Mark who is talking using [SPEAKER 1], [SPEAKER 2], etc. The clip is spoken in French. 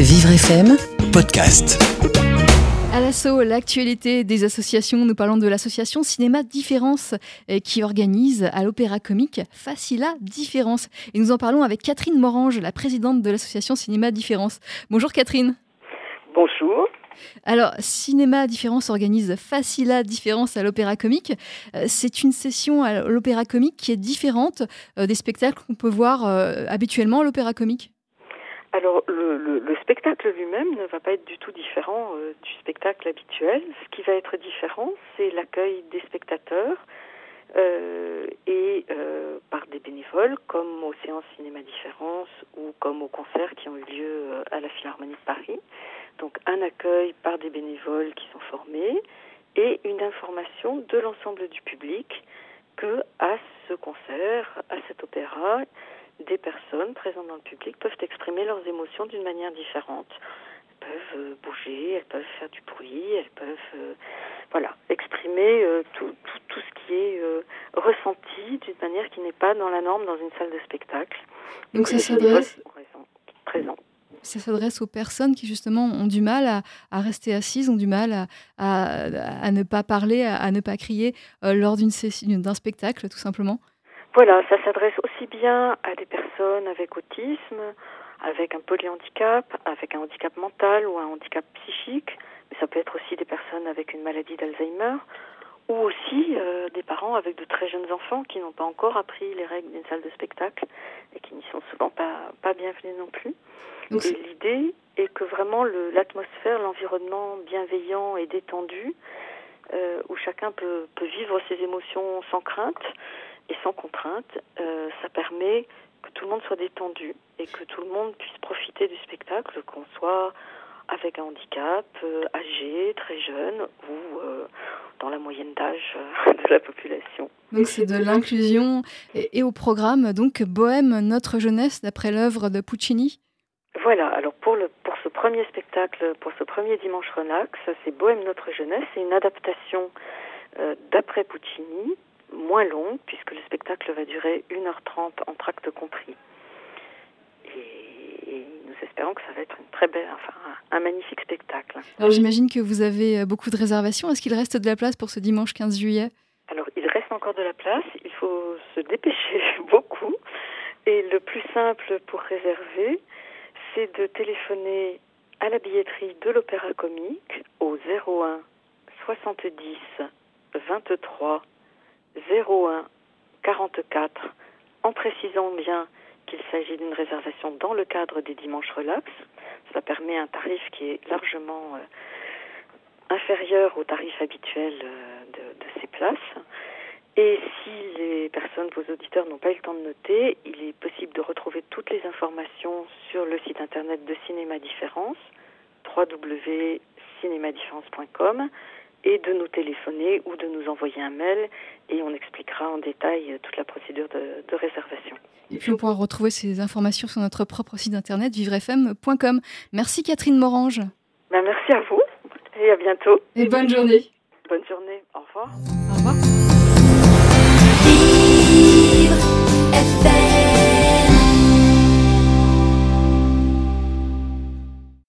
[SPEAKER 1] Vivre FM Podcast.
[SPEAKER 2] À l'assaut, l'actualité des associations, nous parlons de l'association Cinéma Différence euh, qui organise à l'Opéra Comique Facila Différence. Et nous en parlons avec Catherine Morange, la présidente de l'association Cinéma Différence. Bonjour Catherine.
[SPEAKER 3] Bonjour.
[SPEAKER 2] Alors, Cinéma Différence organise Facila Différence à l'Opéra Comique. Euh, c'est une session à l'Opéra Comique qui est différente euh, des spectacles qu'on peut voir habituellement à l'Opéra Comique.
[SPEAKER 3] Alors, le, spectacle lui-même ne va pas être du tout différent euh, du spectacle habituel. Ce qui va être différent, c'est l'accueil des spectateurs euh, et euh, par des bénévoles, comme aux séances cinéma différence ou comme aux concerts qui ont eu lieu à la Philharmonie de Paris. Donc, un accueil par des bénévoles qui sont formés et une information de l'ensemble du public que à ce concert, à cet opéra, des personnes présentes dans le public peuvent exprimer leurs émotions d'une manière différente. Elles peuvent euh, bouger, elles peuvent faire du bruit, elles peuvent euh, voilà, exprimer euh, tout, tout, tout, ce qui est ressenti d'une manière qui n'est pas dans la norme dans une salle de spectacle.
[SPEAKER 2] Donc ça s'adresse ça s'adresse aux personnes qui justement ont du mal à, à rester assises, ont du mal à, à, à ne pas parler, à, ne pas crier lors d'une d'un spectacle, tout simplement.
[SPEAKER 3] Voilà, ça s'adresse aussi bien à des personnes avec autisme, avec un polyhandicap, avec un handicap mental ou un handicap psychique, mais ça peut être aussi des personnes avec une maladie d'Alzheimer, ou aussi euh, des parents avec de très jeunes enfants qui n'ont pas encore appris les règles d'une salle de spectacle et qui n'y sont souvent pas, pas bienvenus non plus. L'idée est que vraiment l'atmosphère, l'environnement bienveillant et détendu, euh, où chacun peut, peut vivre ses émotions sans crainte, et sans contrainte, euh, ça permet que tout le monde soit détendu et que tout le monde puisse profiter du spectacle, qu'on soit avec un handicap, euh, âgé, très jeune ou euh, dans la moyenne d'âge de la population.
[SPEAKER 2] Donc c'est de l'inclusion et, au programme donc Bohème notre jeunesse d'après l'œuvre de Puccini.
[SPEAKER 3] Voilà, alors pour, le, pour ce premier spectacle, pour ce premier dimanche relax, c'est Bohème notre jeunesse, c'est une adaptation d'après Puccini moins longue, puisque le spectacle va durer 1h30 en tract compris. Et, nous espérons que ça va être une très belle, enfin, un, magnifique spectacle.
[SPEAKER 2] Alors j'imagine que vous avez euh, beaucoup de réservations. Est-ce qu'il reste de la place pour ce dimanche 15 juillet?
[SPEAKER 3] Alors il reste encore de la place. Il faut se dépêcher beaucoup. Et le plus simple pour réserver, c'est de téléphoner à la billetterie de l'Opéra Comique au 01 70 23 01 44 en précisant bien qu'il s'agit d'une réservation dans le cadre des dimanches relax. Ça permet un tarif qui est largement euh, inférieur au tarif habituel euh, de, ces places. Et si les personnes, vos auditeurs n'ont pas eu le temps de noter, il est possible de retrouver toutes les informations sur le site internet de Cinéma Différence, et de nous téléphoner ou de nous envoyer un mail et on expliquera en détail euh, toute la procédure de, réservation.
[SPEAKER 2] Et puis on pourra retrouver ces informations sur notre propre site internet vivrefm.com. Merci Catherine Morange.
[SPEAKER 3] Ben, merci à vous et à bientôt.
[SPEAKER 2] Et bonne journée.
[SPEAKER 3] Bonne journée. Au revoir.